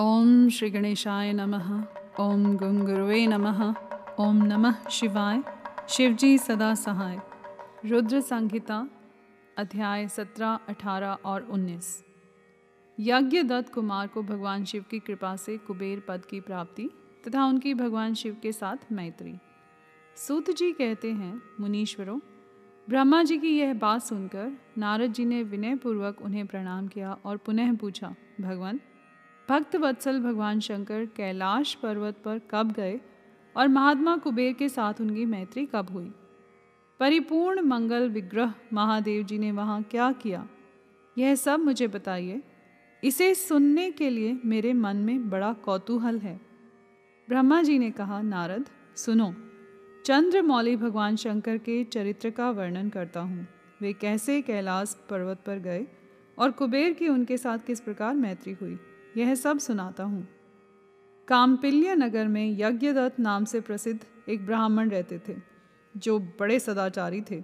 ओम श्री गणेशाय नमः। ओम गंग गुरुवे नमः। ओम नमः शिवाय। शिवजी सदा सहाय। रुद्र संहिता, अध्याय सत्रह, अठारह और उन्नीस। यज्ञ दत्त कुमार को भगवान शिव की कृपा से कुबेर पद की प्राप्ति तथा उनकी भगवान शिव के साथ मैत्री। सूत जी कहते हैं, मुनीश्वरों, ब्रह्मा जी की यह बात सुनकर नारद जी ने विनय पूर्वक उन्हें प्रणाम किया और पुनः पूछा, भगवान भक्त वत्सल भगवान शंकर कैलाश पर्वत पर कब गए और महात्मा कुबेर के साथ उनकी मैत्री कब हुई? परिपूर्ण मंगल विग्रह महादेव जी ने वहाँ क्या किया? यह सब मुझे बताइए। इसे सुनने के लिए मेरे मन में बड़ा कौतूहल है। ब्रह्मा जी ने कहा, नारद, सुनो। चंद्रमौली भगवान शंकर के चरित्र का वर्णन करता हूँ। वे कैसे कैलाश पर्वत पर गए और कुबेर की उनके साथ किस प्रकार मैत्री हुई? यह सब सुनाता हूँ। कामपिल्य नगर में यज्ञदत्त नाम से प्रसिद्ध एक ब्राह्मण रहते थे, जो बड़े सदाचारी थे।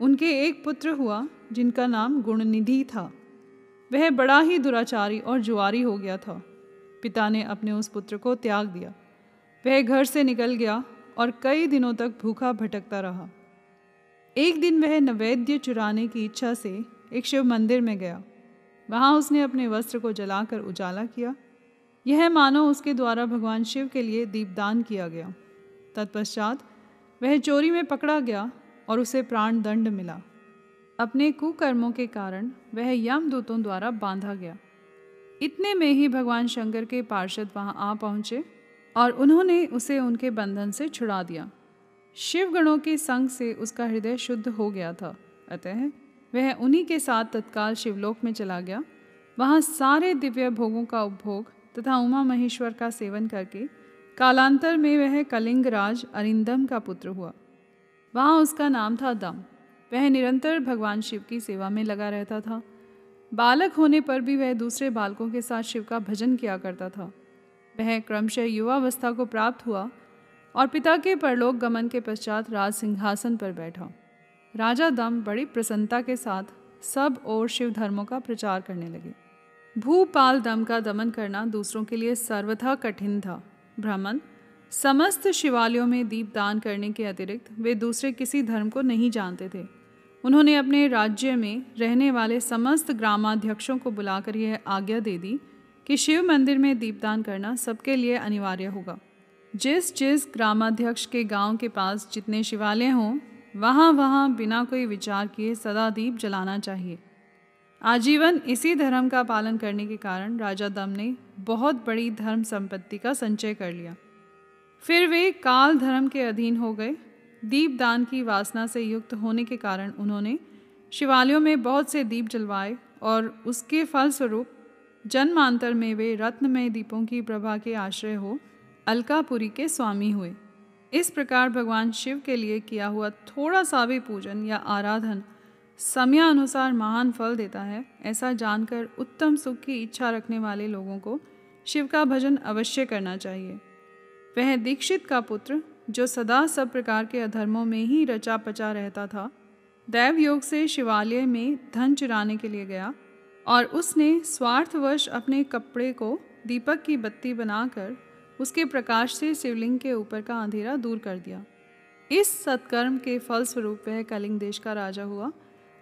उनके एक पुत्र हुआ, जिनका नाम गुणनिधि था। वह बड़ा ही दुराचारी और जुआरी हो गया था। पिता ने अपने उस पुत्र को त्याग दिया। वह घर से निकल गया और कई दिनों तक भूखा भटकता रहा। एक दिन वह नवेद्य चुराने की इच्छा से एक शिव मंदिर में गया। वहाँ उसने अपने वस्त्र को जलाकर उजाला किया। यह मानो उसके द्वारा भगवान शिव के लिए दीपदान किया गया। तत्पश्चात वह चोरी में पकड़ा गया और उसे प्राण दंड मिला। अपने कुकर्मों के कारण वह यमदूतों द्वारा बांधा गया। इतने में ही भगवान शंकर के पार्षद वहाँ आ पहुँचे और उन्होंने उसे उनके बंधन से छुड़ा दिया। शिवगणों के संग से उसका हृदय शुद्ध हो गया था। अतः वह उन्हीं के साथ तत्काल शिवलोक में चला गया। वहाँ सारे दिव्य भोगों का उपभोग तथा उमा महेश्वर का सेवन करके कालांतर में वह कलिंग राज अरिंदम का पुत्र हुआ। वहाँ उसका नाम था दम। वह निरंतर भगवान शिव की सेवा में लगा रहता था। बालक होने पर भी वह दूसरे बालकों के साथ शिव का भजन किया करता था। वह क्रमशः युवावस्था को प्राप्त हुआ और पिता के परलोक गमन के पश्चात राज सिंहासन पर बैठा। राजा दम बड़ी प्रसन्नता के साथ सब और शिव धर्मों का प्रचार करने लगे। भूपाल दम का दमन करना दूसरों के लिए सर्वथा कठिन था। ब्राह्मण, समस्त शिवालयों में दीप दान करने के अतिरिक्त वे दूसरे किसी धर्म को नहीं जानते थे। उन्होंने अपने राज्य में रहने वाले समस्त ग्रामाध्यक्षों को बुलाकर यह आज्ञा दे दी कि शिव मंदिर में दीपदान करना सबके लिए अनिवार्य होगा। जिस जिस ग्रामाध्यक्ष के गाँव के पास जितने शिवालय हों वहाँ वहाँ बिना कोई विचार किए सदा दीप जलाना चाहिए। आजीवन इसी धर्म का पालन करने के कारण राजा दम ने बहुत बड़ी धर्म संपत्ति का संचय कर लिया। फिर वे काल धर्म के अधीन हो गए। दीप दान की वासना से युक्त होने के कारण उन्होंने शिवालयों में बहुत से दीप जलवाए और उसके फलस्वरूप जन्मांतर में वे रत्नमय दीपों की प्रभा के आश्रय हो अलकापुरी के स्वामी हुए। इस प्रकार भगवान शिव के लिए किया हुआ थोड़ा सा भी पूजन या आराधन समयानुसार महान फल देता है, ऐसा जानकर उत्तम सुख की इच्छा रखने वाले लोगों को शिव का भजन अवश्य करना चाहिए। वह दीक्षित का पुत्र, जो सदा सब प्रकार के अधर्मों में ही रचा पचा रहता था दैव योग से शिवालय में धन चुराने के लिए गया और उसने स्वार्थवश अपने कपड़े को दीपक की बत्ती बनाकर उसके प्रकाश से शिवलिंग के ऊपर का अंधेरा दूर कर दिया। इस सत्कर्म के फलस्वरूप वह कलिंग देश का राजा हुआ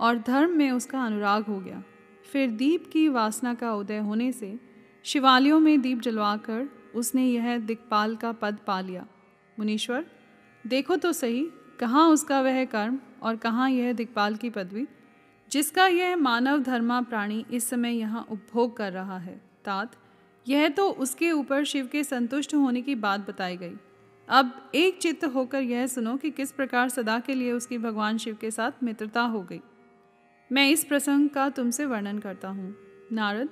और धर्म में उसका अनुराग हो गया। फिर दीप की वासना का उदय होने से शिवालयों में दीप जलवाकर उसने यह दिक्पाल का पद पा लिया। मुनीश्वर, देखो तो सही, कहाँ उसका वह कर्म और कहाँ यह दिक्पाल की पदवी, जिसका यह मानव धर्मा प्राणी इस समय यहाँ उपभोग कर रहा है। तात यह तो उसके ऊपर शिव के संतुष्ट होने की बात बताई गई। अब एक चित्त होकर यह सुनो कि किस प्रकार सदा के लिए उसकी भगवान शिव के साथ मित्रता हो गई। मैं इस प्रसंग का तुमसे वर्णन करता हूँ। नारद,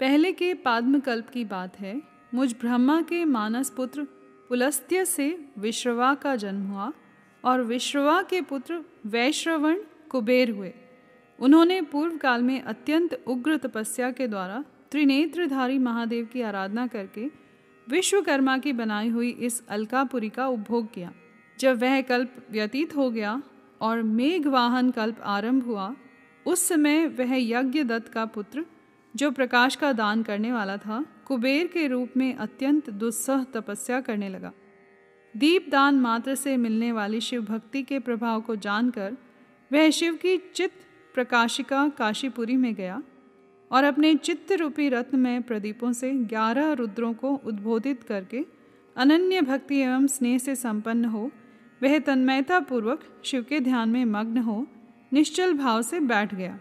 पहले के पाद्मकल्प की बात है। मुझ ब्रह्मा के मानस पुत्र पुलस्त्य से विश्रवा का जन्म हुआ और विश्रवा के पुत्र वैश्रवण कुबेर हुए। उन्होंने पूर्व काल में अत्यंत उग्र तपस्या के द्वारा त्रिनेत्रधारी महादेव की आराधना करके विश्वकर्मा की बनाई हुई इस अलकापुरी का उपभोग किया। जब वह कल्प व्यतीत हो गया और मेघवाहन कल्प आरंभ हुआ, उस समय वह यज्ञ दत्त का पुत्र, जो प्रकाश का दान करने वाला था, कुबेर के रूप में अत्यंत दुस्सह तपस्या करने लगा। दीप दान मात्र से मिलने वाली शिव भक्ति के प्रभाव को जानकर वह शिव की चित्त प्रकाशिका काशीपुरी में गया। और अपने चित्त रूपी रत्न में प्रदीपों से ग्यारह रुद्रों को उद्बोधित करके अनन्य भक्ति एवं स्नेह से संपन्न हो, वह तन्मयता पूर्वक शिव के ध्यान में मग्न हो, निश्चल भाव से बैठ गया।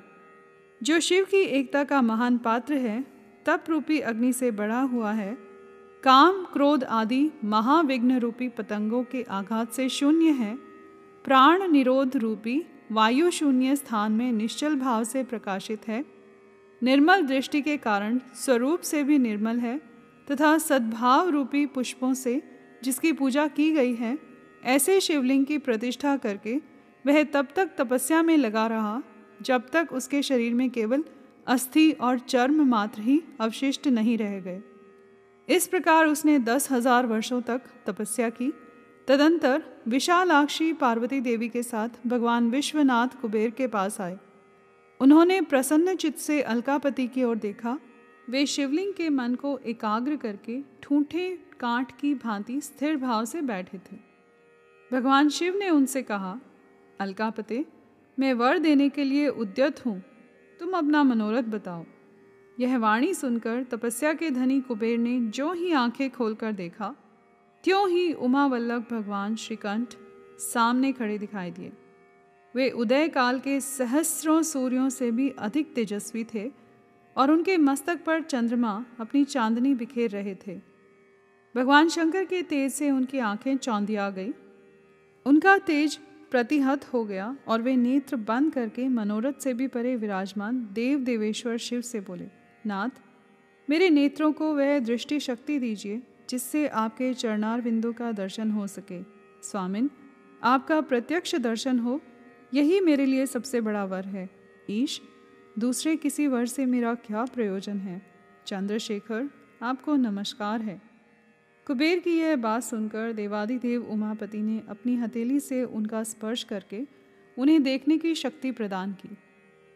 जो शिव की एकता का महान पात्र है तप रूपी अग्नि से बढ़ा हुआ है, काम, क्रोध आदि महाविघ्न रूपी पतंगों के आघात से शून्य है, प्राण निरोध रूपी वायु शून्य स्थान में निश्चल भाव से प्रकाशित है निर्मल दृष्टि के कारण स्वरूप से भी निर्मल है तथा सद्भाव रूपी पुष्पों से जिसकी पूजा की गई है, ऐसे शिवलिंग की प्रतिष्ठा करके वह तब तक तपस्या में लगा रहा जब तक उसके शरीर में केवल अस्थि और चर्म मात्र ही अवशिष्ट नहीं रह गए। इस प्रकार उसने दस हज़ार वर्षों तक तपस्या की। तदंतर विशालाक्षी पार्वती देवी के साथ भगवान विश्वनाथ कुबेर के पास आए। उन्होंने प्रसन्न चित्त से अलकापति की ओर देखा। वे शिवलिंग के मन को एकाग्र करके ठूठे कांट की भांति स्थिर भाव से बैठे थे। भगवान शिव ने उनसे कहा, अलकापते, मैं वर देने के लिए उद्यत हूँ। तुम अपना मनोरथ बताओ। यह वाणी सुनकर तपस्या के धनी कुबेर ने जो ही आँखें खोलकर देखा, त्यों ही उमा वल्लभ भगवान श्रीकंठ सामने खड़े दिखाई दिए। वे उदय काल के सहस्रों सूर्यों से भी अधिक तेजस्वी थे और उनके मस्तक पर चंद्रमा अपनी चांदनी बिखेर रहे थे। भगवान शंकर के तेज से उनकी आँखें चौंधिया गई। उनका तेज प्रतिहत हो गया और वे नेत्र बंद करके मनोरथ से भी परे विराजमान देव देवेश्वर शिव से बोले, नाथ, मेरे नेत्रों को वह दृष्टि शक्ति दीजिए जिससे आपके चरणार बिंदु का दर्शन हो सके। स्वामिन, आपका प्रत्यक्ष दर्शन हो यही मेरे लिए सबसे बड़ा वर है। ईश, दूसरे किसी वर से मेरा क्या प्रयोजन है? चंद्रशेखर, आपको नमस्कार है। कुबेर की यह बात सुनकर देवादिदेव उमापति ने अपनी हथेली से उनका स्पर्श करके उन्हें देखने की शक्ति प्रदान की।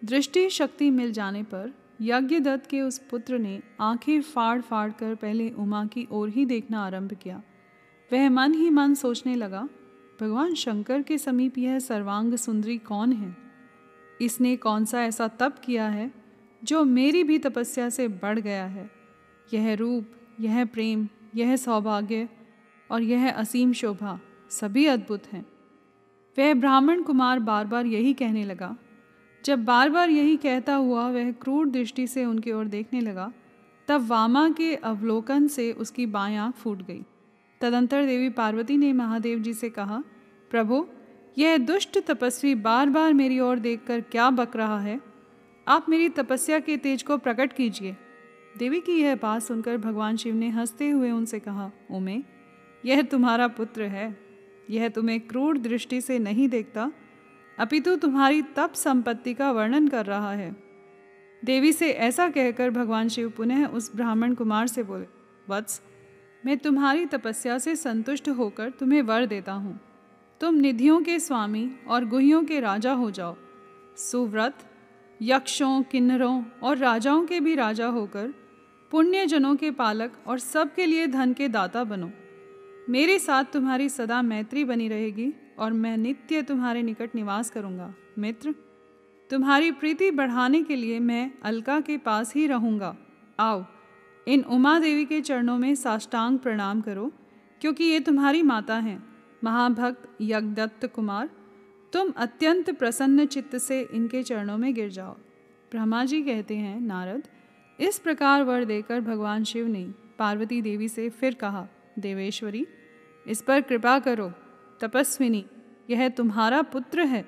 दृष्टि शक्ति मिल जाने पर यज्ञदत्त के उस पुत्र ने आँखें फाड़ फाड़ कर पहले उमा की ओर ही देखना आरंभ किया। वह मन ही मन सोचने लगा भगवान शंकर के समीप यह सर्वांग सुंदरी कौन है? इसने कौन सा ऐसा तप किया है, जो मेरी भी तपस्या से बढ़ गया है? यह रूप, यह प्रेम, यह सौभाग्य और यह असीम शोभा सभी अद्भुत हैं। वह ब्राह्मण कुमार बार बार यही कहने लगा। जब बार बार यही कहता हुआ वह क्रूर दृष्टि से उनकी ओर देखने लगा, तब वामा के अवलोकन से उसकी बाएँ आँख फूट गई। तदंतर देवी पार्वती ने महादेव जी से कहा, प्रभु, यह दुष्ट तपस्वी बार बार मेरी ओर देखकर क्या बक रहा है? आप मेरी तपस्या के तेज को प्रकट कीजिए। देवी की यह बात सुनकर भगवान शिव ने हँसते हुए उनसे कहा, उमे, यह तुम्हारा पुत्र है। यह तुम्हें क्रूर दृष्टि से नहीं देखता। अपितु तुम्हारी तप संपत्ति का वर्णन कर रहा है। देवी से ऐसा कहकर भगवान शिव पुनः उस ब्राह्मण कुमार से बोले, वत्स मैं तुम्हारी तपस्या से संतुष्ट होकर तुम्हें वर देता हूँ। तुम निधियों के स्वामी और गुहियों के राजा हो जाओ। सुव्रत, यक्षों, किन्नरों और राजाओं के भी राजा होकर पुण्यजनों के पालक और सबके लिए धन के दाता बनो। मेरे साथ तुम्हारी सदा मैत्री बनी रहेगी और मैं नित्य तुम्हारे निकट निवास करूँगा। मित्र, तुम्हारी प्रीति बढ़ाने के लिए मैं अलका के पास ही रहूँगा। आओ। इन उमा देवी के चरणों में साष्टांग प्रणाम करो, क्योंकि ये तुम्हारी माता हैं। महाभक्त यज्ञदत्त कुमार, तुम अत्यंत प्रसन्न चित्त से इनके चरणों में गिर जाओ। ब्रह्मा जी कहते हैं, नारद, इस प्रकार वर देकर भगवान शिव ने पार्वती देवी से फिर कहा, देवेश्वरी, इस पर कृपा करो, तपस्विनी, यह तुम्हारा पुत्र है।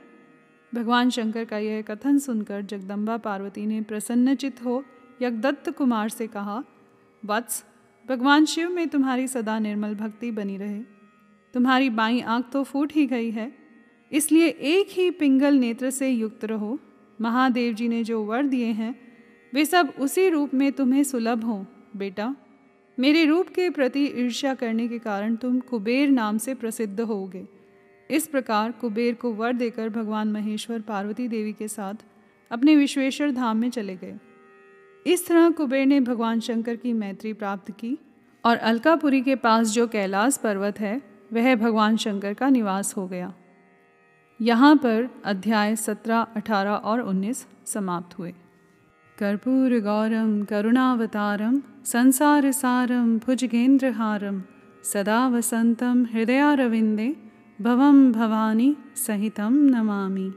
भगवान शंकर का यह कथन सुनकर जगदम्बा पार्वती ने प्रसन्नचित हो यज्ञदत्त कुमार से कहा वत्स भगवान शिव में तुम्हारी सदा निर्मल भक्ति बनी रहे। तुम्हारी बाई आँख तो फूट ही गई है। इसलिए एक ही पिंगल नेत्र से युक्त रहो। महादेव जी ने जो वर दिए हैं, वे सब उसी रूप में तुम्हें सुलभ हों, बेटा। मेरे रूप के प्रति ईर्ष्या करने के कारण तुम कुबेर नाम से प्रसिद्ध होगे। इस प्रकार कुबेर को वर देकर भगवान महेश्वर पार्वती देवी के साथ अपने विश्वेश्वर धाम में चले गए। इस तरह कुबेर ने भगवान शंकर की मैत्री प्राप्त की और अलकापुरी के पास जो कैलाश पर्वत है, वह भगवान शंकर का निवास हो गया। यहाँ पर अध्याय सत्रह, अठारह और उन्नीस समाप्त हुए। कर्पूर गौरम, करुणावतारम, संसार सारम, भुजगेंद्रहारम, सदा वसंतम, हृदयारविंदे, भवम भवानी, सहितम नमामि।